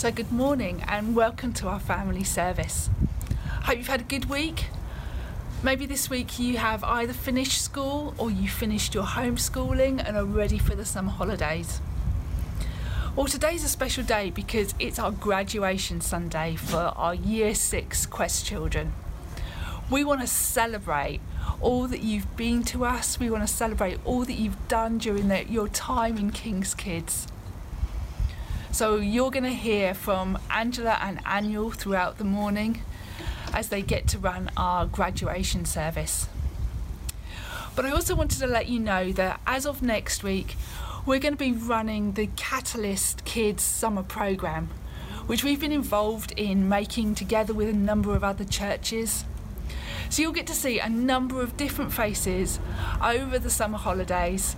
So, good morning and welcome to our family service. Hope you've had a good week. Maybe this week you have either finished school or you finished your homeschooling and are ready for the summer holidays. Well, today's a special day because it's our graduation Sunday for our Year 6 Quest children. We want to celebrate all that you've been to us, we want to celebrate all that you've done during the, your time in King's Kids. So you're going to hear from Angela and Anil throughout the morning as they get to run our graduation service. But I also wanted to let you know that as of next week, we're going to be running the Catalyst Kids Summer Programme, which we've been involved in making together with a number of other churches. So you'll get to see a number of different faces over the summer holidays,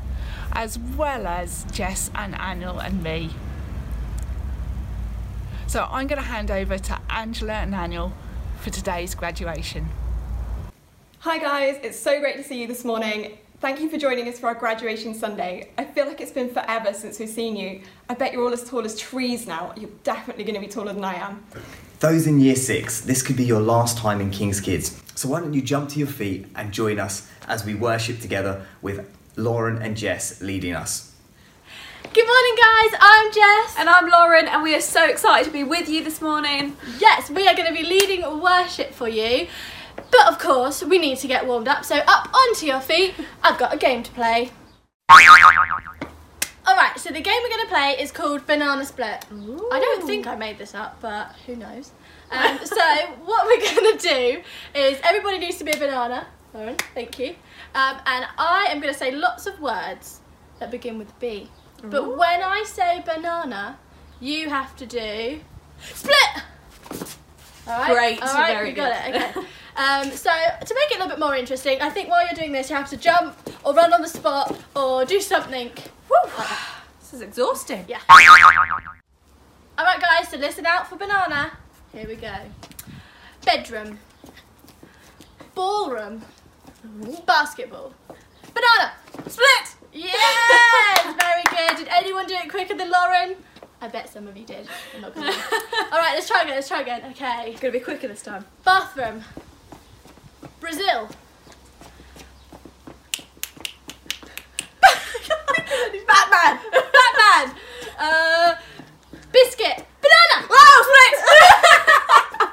as well as Jess and Anil and me. So I'm going to hand over to Angela and Anil for today's graduation. Hi guys, it's so great to see you this morning. Thank you for joining us for our graduation Sunday. I feel like it's been forever since we've seen you. I bet you're all as tall as trees now. You're definitely going to be taller than I am. Those in year six, this could be your last time in King's Kids. So why don't you jump to your feet and join us as we worship together with Lauren and Jess leading us. Good morning, guys. I'm Jess. And I'm Lauren, and we are so excited to be with you this morning. Yes, we are going to be leading worship for you. But of course, we need to get warmed up, so up onto your feet. I've got a game to play. Alright, so the game we're going to play is called Banana Split. Ooh. I don't think I made this up, but who knows. Um, so, what we're going to do is everybody needs to be a banana. Lauren, thank you. Um, and I am going to say lots of words that begin with B. But Ooh. when I say banana, you have to do split. All right. Great. All right. Very you got good. it. Okay. um, so to make it a little bit more interesting, I think while you're doing this, you have to jump or run on the spot or do something. Woo. this is exhausting. Yeah. All right, guys. So listen out for banana. Here we go. Bedroom. Ballroom. Basketball. Banana. Split. Yes! Very good. Did anyone do it quicker than Lauren? I bet some of you did. I'm not gonna. All right, let's try again. Let's try again. Okay. It's gonna be quicker this time. Bathroom. Brazil. Batman. Batman. Uh, biscuit. Banana. Wow, split.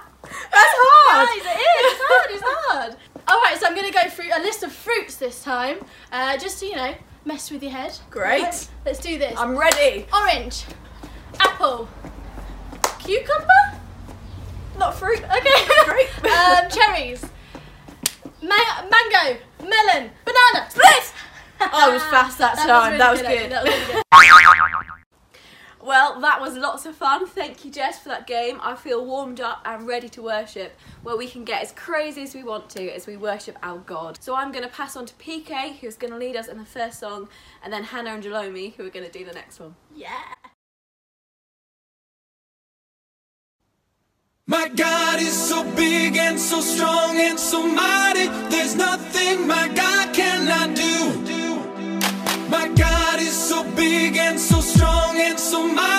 That's hard. Guys, it is. It's hard. It's hard. All right, so I'm gonna go through a list of fruits this time, uh, just so you know mess with your head. Great. Right, let's do this. I'm ready. Orange, apple, cucumber. Not fruit. Okay. Great. um, cherries, Ma- mango, melon, banana, split. I was fast that, that time. Was really that was good. good. That was really good. That was lots of fun. Thank you, Jess, for that game. I feel warmed up and ready to worship, where we can get as crazy as we want to as we worship our God. So I'm going to pass on to PK, who's going to lead us in the first song, and then Hannah and Jalomi, who are going to do the next one. Yeah. My God is so big and so strong and so mighty. There's nothing my God cannot do. My God is so big and so strong and so mighty.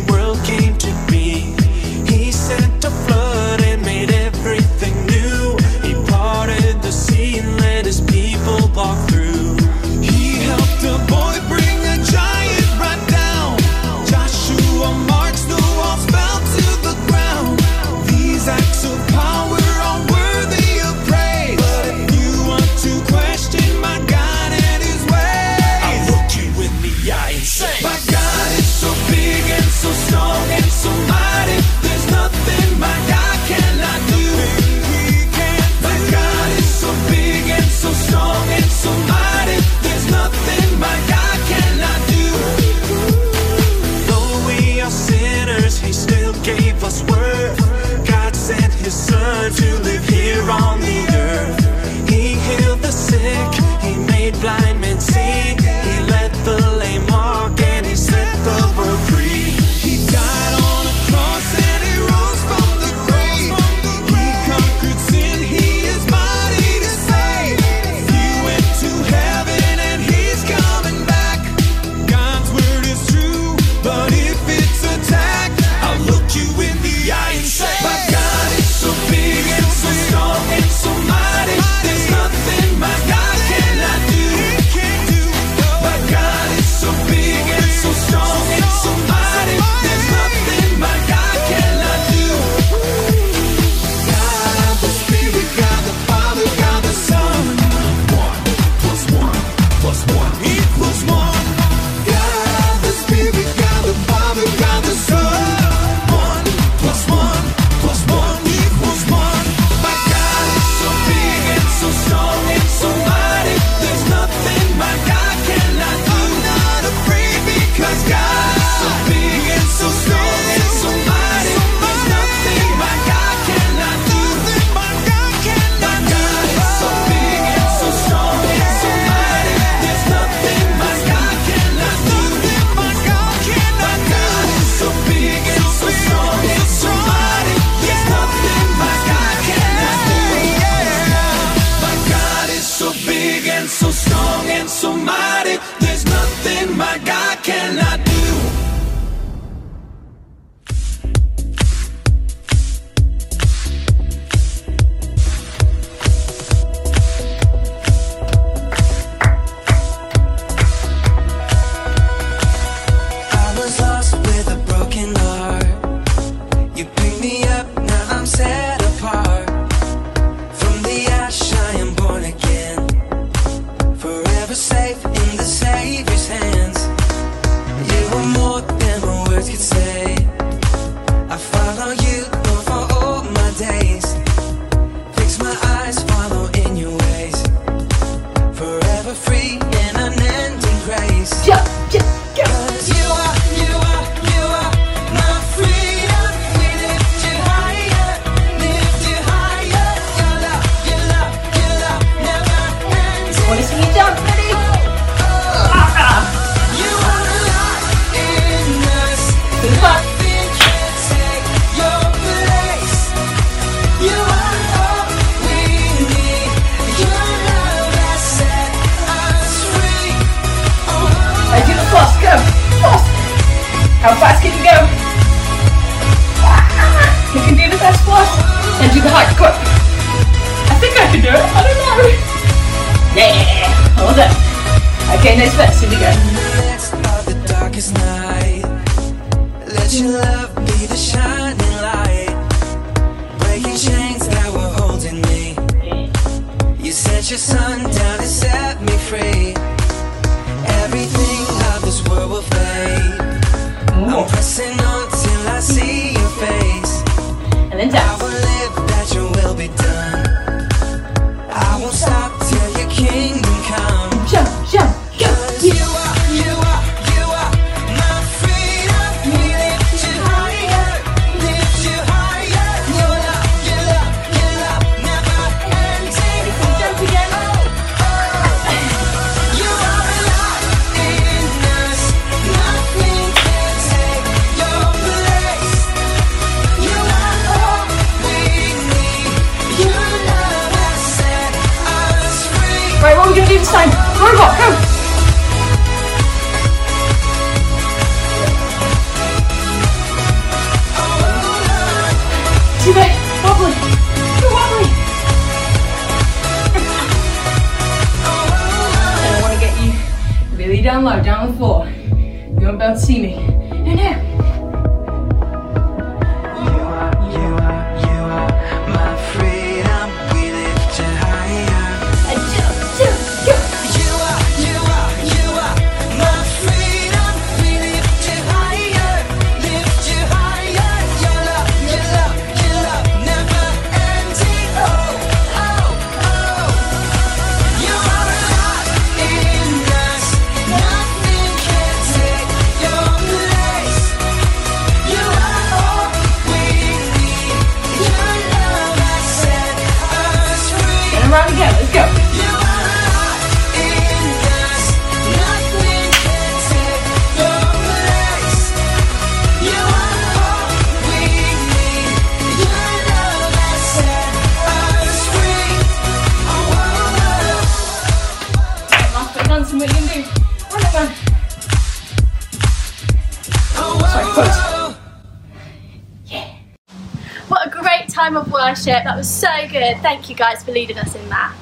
to live here on the passing on. down low, down on the floor. You're about to see me. Inhale. That was so good. Thank you guys for leading us in that.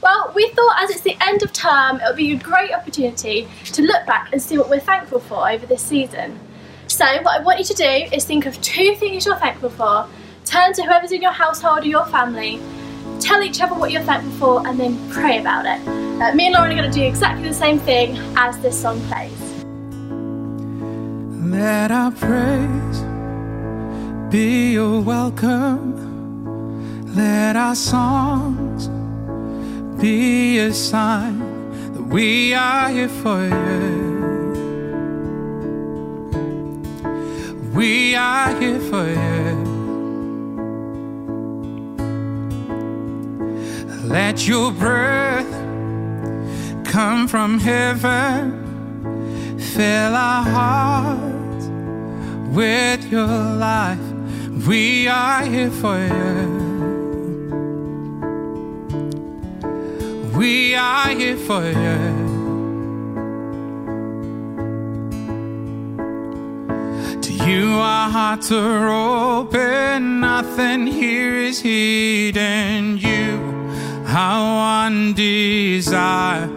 Well, we thought as it's the end of term, it would be a great opportunity to look back and see what we're thankful for over this season. So, what I want you to do is think of two things you're thankful for, turn to whoever's in your household or your family, tell each other what you're thankful for, and then pray about it. Uh, me and Lauren are going to do exactly the same thing as this song plays. Let our praise be your welcome. Let our songs be a sign that we are here for you. We are here for you. Let your breath come from heaven. Fill our hearts with your life. We are here for you. We are here for you. To you, our hearts are open. Nothing here is hidden. You, our one desire.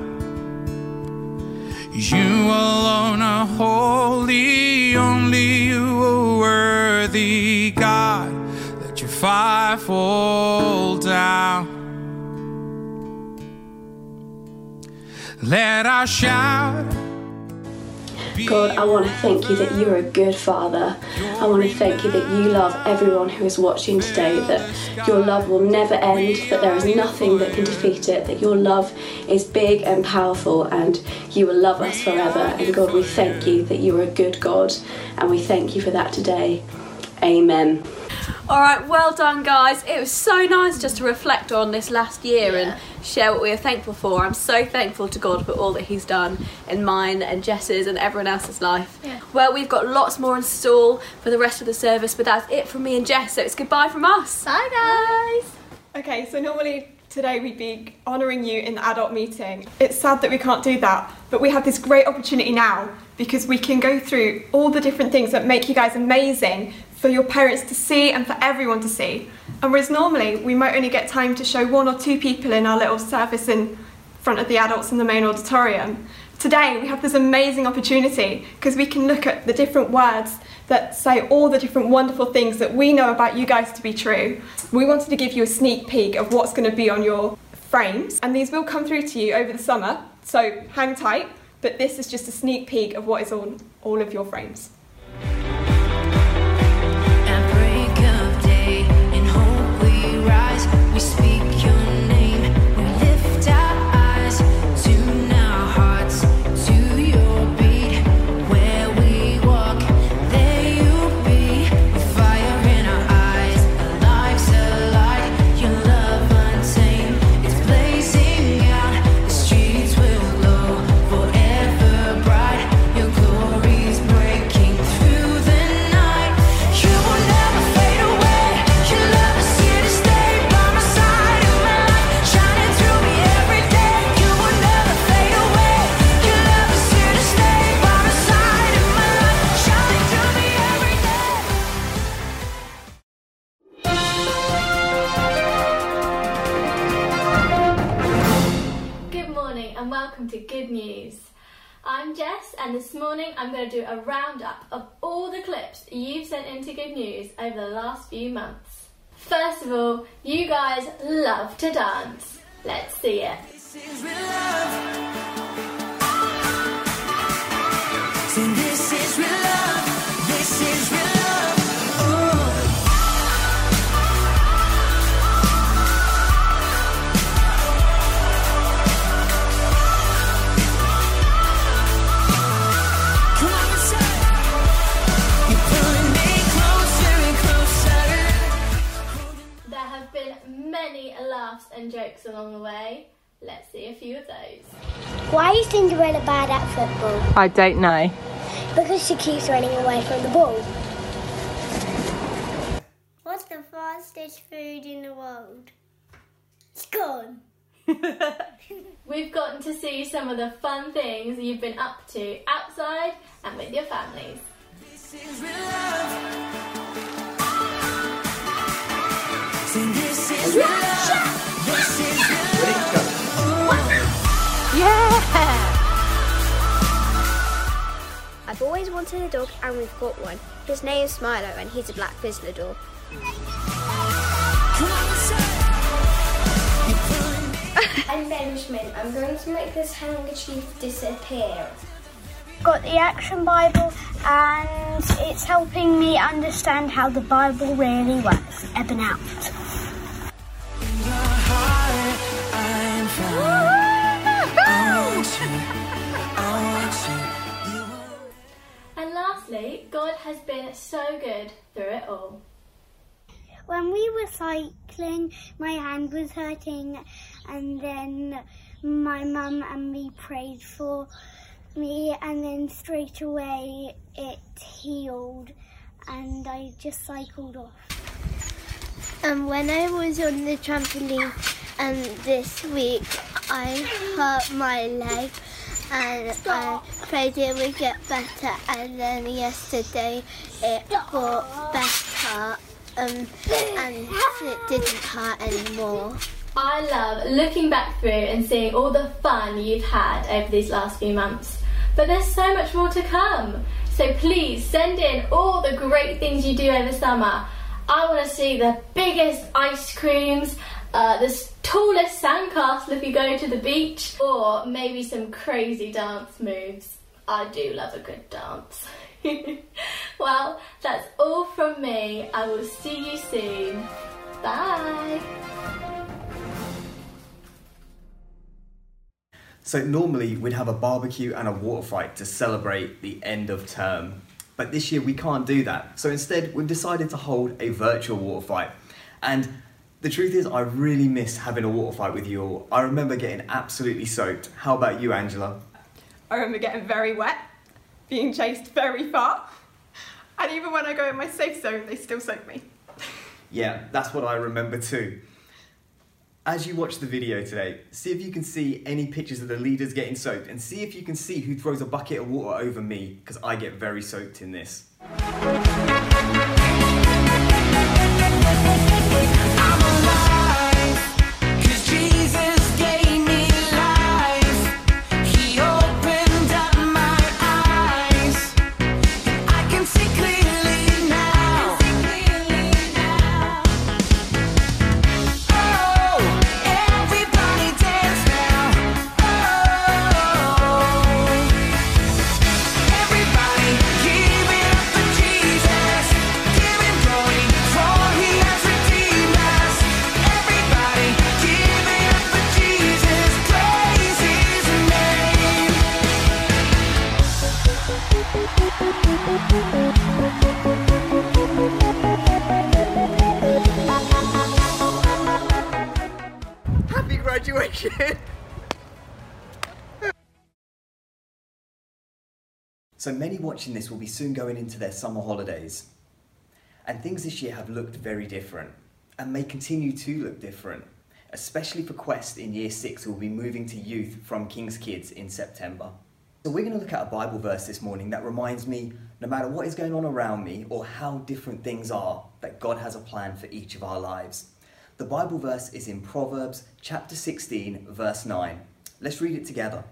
You alone are holy, only you are worthy, God. Let your fire fall down. Let shout. God, I want to thank you that you're a good father. I want to thank you that you love everyone who is watching today, that your love will never end, that there is nothing that can defeat it, that your love is big and powerful, and you will love us forever. And God, we thank you that you are a good God, and we thank you for that today. Amen. All right, well done, guys. It was so nice just to reflect on this last year and share what we are thankful for. I'm so thankful to God for all that He's done in mine and Jess's and everyone else's life. Yeah. Well, we've got lots more in store for the rest of the service, but that's it from me and Jess. So it's goodbye from us. Bye, guys. Okay, so normally today we'd be honouring you in the adult meeting. It's sad that we can't do that, but we have this great opportunity now because we can go through all the different things that make you guys amazing for your parents to see and for everyone to see. And whereas normally we might only get time to show one or two people in our little service in front of the adults in the main auditorium, today we have this amazing opportunity because we can look at the different words that say all the different wonderful things that we know about you guys to be true. We wanted to give you a sneak peek of what's going to be on your frames, and these will come through to you over the summer, so hang tight. But this is just a sneak peek of what is on all of your frames. Welcome to Good News. I'm Jess, and this morning I'm going to do a roundup of all the clips you've sent into Good News over the last few months. First of all, you guys love to dance. Let's see it. Many laughs and jokes along the way. Let's see a few of those. Why is Cinderella bad at football? I don't know. Because she keeps running away from the ball. What's the fastest food in the world? Scone. We've gotten to see some of the fun things you've been up to outside and with your families. This is I've always wanted a dog and we've got one. His name is Milo and he's a black Vizslador. I'm Benjamin. I'm going to make this handkerchief disappear. got the Action Bible and it's helping me understand how the Bible really works. Eben out. And lastly, God has been so good through it all. When we were cycling, my hand was hurting, and then my mum and me prayed for me, and then straight away it healed, and I just cycled off. And when I was on the trampoline and this week I hurt my leg and I prayed it would get better and then yesterday it got better um, and it didn't hurt anymore. I love looking back through and seeing all the fun you've had over these last few months. But there's so much more to come. So please send in all the great things you do over summer. I want to see the biggest ice creams, uh, the tallest sandcastle if you go to the beach, or maybe some crazy dance moves. I do love a good dance. well, that's all from me. I will see you soon. Bye. So normally we'd have a barbecue and a water fight to celebrate the end of term. But this year we can't do that. So instead we've decided to hold a virtual water fight. And the truth is I really miss having a water fight with you all. I remember getting absolutely soaked. How about you, Angela? I remember getting very wet, being chased very far, and even when I go in my safe zone, they still soak me. Yeah, that's what I remember too. As you watch the video today, see if you can see any pictures of the leaders getting soaked and see if you can see who throws a bucket of water over me because I get very soaked in this. So many watching this will be soon going into their summer holidays. And things this year have looked very different and may continue to look different, especially for Quest in year six who will be moving to youth from King's Kids in September. So we're going to look at a Bible verse this morning that reminds me, no matter what is going on around me or how different things are, that God has a plan for each of our lives. The Bible verse is in Proverbs chapter 16, verse 9. Let's read it together.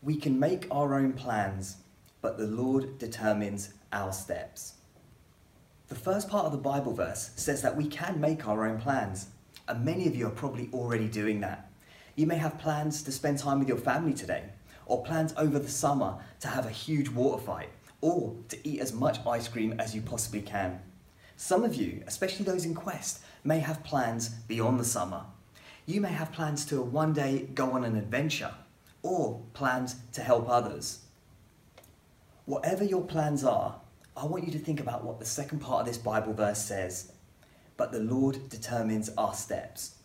We can make our own plans, but the Lord determines our steps. The first part of the Bible verse says that we can make our own plans, and many of you are probably already doing that. You may have plans to spend time with your family today, or plans over the summer to have a huge water fight, or to eat as much ice cream as you possibly can. Some of you, especially those in Quest, may have plans beyond the summer. You may have plans to one day go on an adventure, or plans to help others. Whatever your plans are, I want you to think about what the second part of this Bible verse says. But the Lord determines our steps.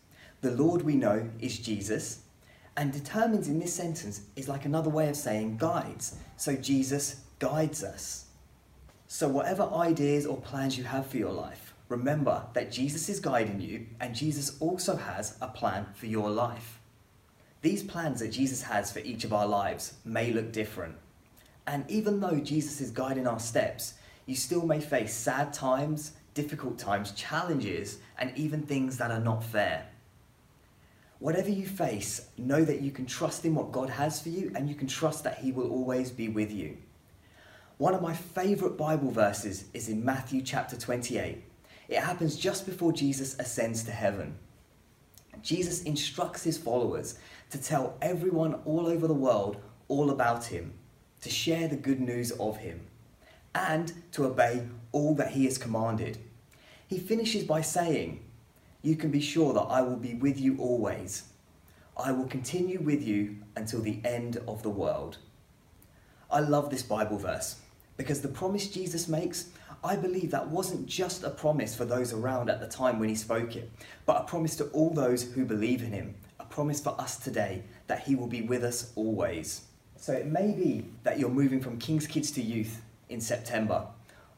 The Lord we know is Jesus, and determines in this sentence is like another way of saying guides. So Jesus guides us. So, whatever ideas or plans you have for your life, remember that Jesus is guiding you, and Jesus also has a plan for your life. These plans that Jesus has for each of our lives may look different. And even though Jesus is guiding our steps, you still may face sad times, difficult times, challenges, and even things that are not fair. Whatever you face, know that you can trust in what God has for you and you can trust that He will always be with you. One of my favourite Bible verses is in Matthew chapter 28. It happens just before Jesus ascends to heaven. Jesus instructs his followers to tell everyone all over the world all about him, to share the good news of him, and to obey all that he has commanded. He finishes by saying, You can be sure that I will be with you always. I will continue with you until the end of the world. I love this Bible verse because the promise Jesus makes, I believe that wasn't just a promise for those around at the time when he spoke it, but a promise to all those who believe in him, a promise for us today that he will be with us always. So it may be that you're moving from King's Kids to Youth in September,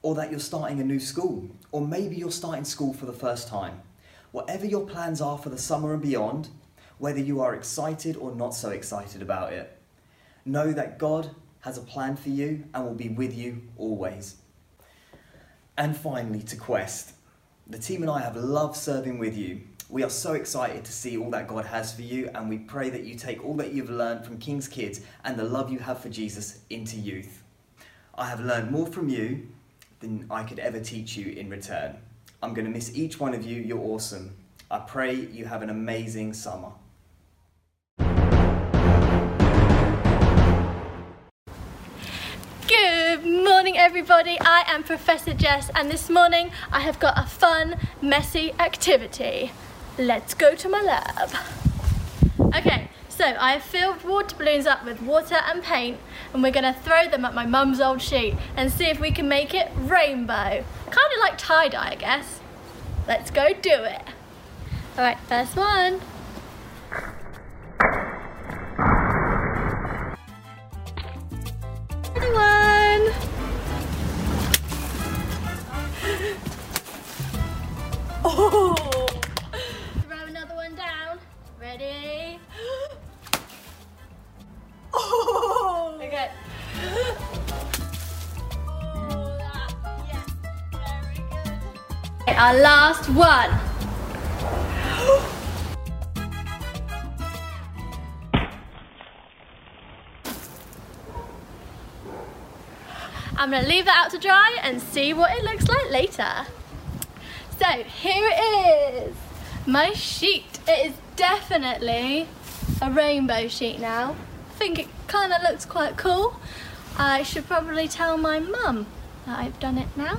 or that you're starting a new school, or maybe you're starting school for the first time. Whatever your plans are for the summer and beyond, whether you are excited or not so excited about it, know that God has a plan for you and will be with you always. And finally, to Quest. The team and I have loved serving with you. We are so excited to see all that God has for you, and we pray that you take all that you've learned from King's Kids and the love you have for Jesus into youth. I have learned more from you than I could ever teach you in return. I'm going to miss each one of you. You're awesome. I pray you have an amazing summer. Good morning, everybody. I am Professor Jess, and this morning I have got a fun, messy activity. Let's go to my lab. Okay, so I have filled water balloons up with water and paint, and we're to throw them at my mum's old sheet and see if we can make it rainbow. Kind of like tie dye, I guess. Let's go do it. All right, first one. Ready? Oh! Okay. Oh, that, yeah, very good. Our last one. I'm gonna leave that out to dry and see what it looks like later. So here it is, my sheet. It is definitely a rainbow sheet now. I think it kind of looks quite cool. I should probably tell my mum that I've done it now.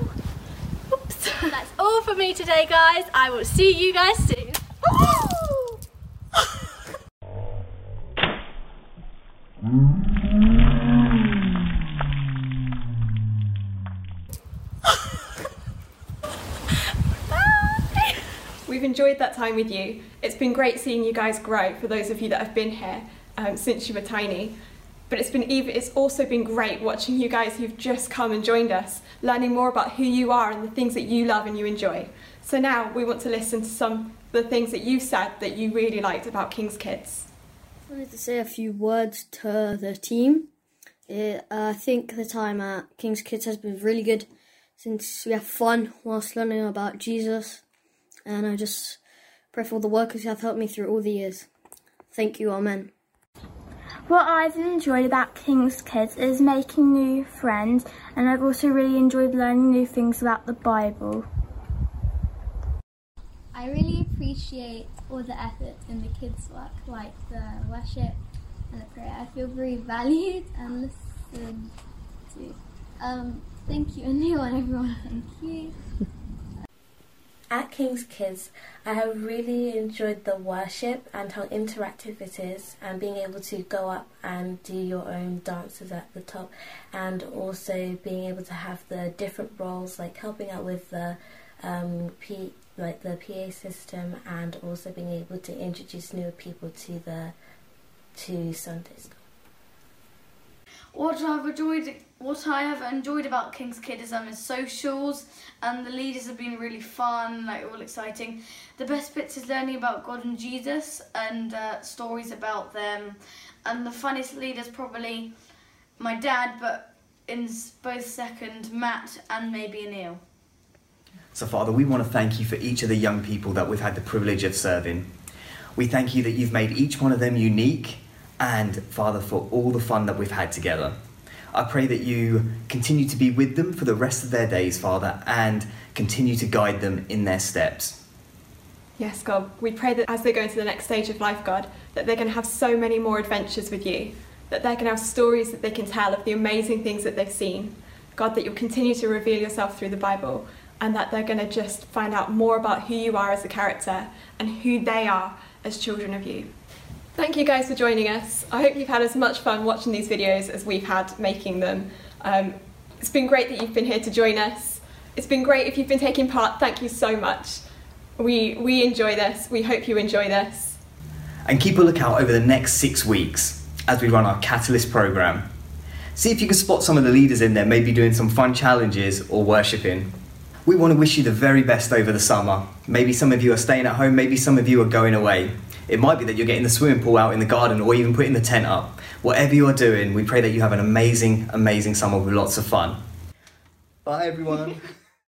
Oops. That's all for me today, guys. I will see you guys soon. We've enjoyed that time with you. It's been great seeing you guys grow for those of you that have been here um, since you were tiny. But it's been even, it's also been great watching you guys who've just come and joined us, learning more about who you are and the things that you love and you enjoy. So now we want to listen to some of the things that you said that you really liked about King's Kids. I wanted to say a few words to the team. Uh, I think the time at King's Kids has been really good since we have fun whilst learning about Jesus. And I just pray for all the workers who have helped me through all the years. Thank you, Amen. What I've enjoyed about King's Kids is making new friends, and I've also really enjoyed learning new things about the Bible. I really appreciate all the effort in the kids' work, like the worship and the prayer. I feel very valued and listened to. Um, thank you, and you and everyone. Thank you. At King's Kids, I have really enjoyed the worship and how interactive it is, and being able to go up and do your own dances at the top, and also being able to have the different roles, like helping out with the um, P, like the PA system, and also being able to introduce newer people to the to Sunday school. What I've enjoyed, what I have enjoyed about King's Kid is socials, and the leaders have been really fun, like all exciting. The best bits is learning about God and Jesus and uh, stories about them, and the funniest leaders probably my dad, but in both second Matt and maybe Neil. So, Father, we want to thank you for each of the young people that we've had the privilege of serving. We thank you that you've made each one of them unique and, Father, for all the fun that we've had together. I pray that you continue to be with them for the rest of their days, Father, and continue to guide them in their steps. Yes, God, we pray that as they go into the next stage of life, God, that they're going to have so many more adventures with you, that they're going to have stories that they can tell of the amazing things that they've seen. God, that you'll continue to reveal yourself through the Bible, and that they're going to just find out more about who you are as a character and who they are as children of you. Thank you guys for joining us. I hope you've had as much fun watching these videos as we've had making them. Um, it's been great that you've been here to join us. It's been great if you've been taking part. Thank you so much. We, we enjoy this. We hope you enjoy this. And keep a lookout over the next six weeks as we run our Catalyst program. See if you can spot some of the leaders in there, maybe doing some fun challenges or worshipping. We want to wish you the very best over the summer. Maybe some of you are staying at home, maybe some of you are going away. It might be that you're getting the swimming pool out in the garden or even putting the tent up. Whatever you are doing, we pray that you have an amazing, amazing summer with lots of fun. Bye, everyone.